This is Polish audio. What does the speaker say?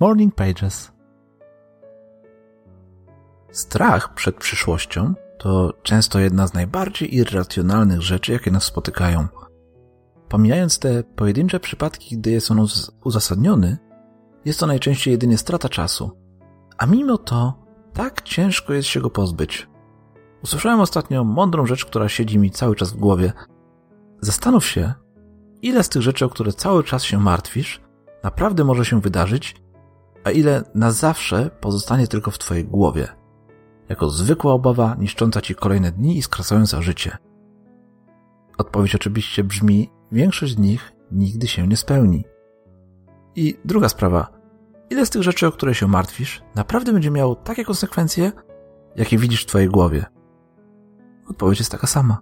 Morning Pages. Strach przed przyszłością to często jedna z najbardziej irracjonalnych rzeczy, jakie nas spotykają. Pomijając te pojedyncze przypadki, gdy jest on uzasadniony, jest to najczęściej jedynie strata czasu. A mimo to tak ciężko jest się go pozbyć. Usłyszałem ostatnio mądrą rzecz, która siedzi mi cały czas w głowie. Zastanów się, ile z tych rzeczy, o które cały czas się martwisz, naprawdę może się wydarzyć, a ile na zawsze pozostanie tylko w twojej głowie. Jako zwykła obawa niszcząca ci kolejne dni i skracająca życie. Odpowiedź oczywiście brzmi, większość z nich nigdy się nie spełni. I druga sprawa. Ile z tych rzeczy, o które się martwisz, naprawdę będzie miało takie konsekwencje, jakie widzisz w twojej głowie? Odpowiedź jest taka sama.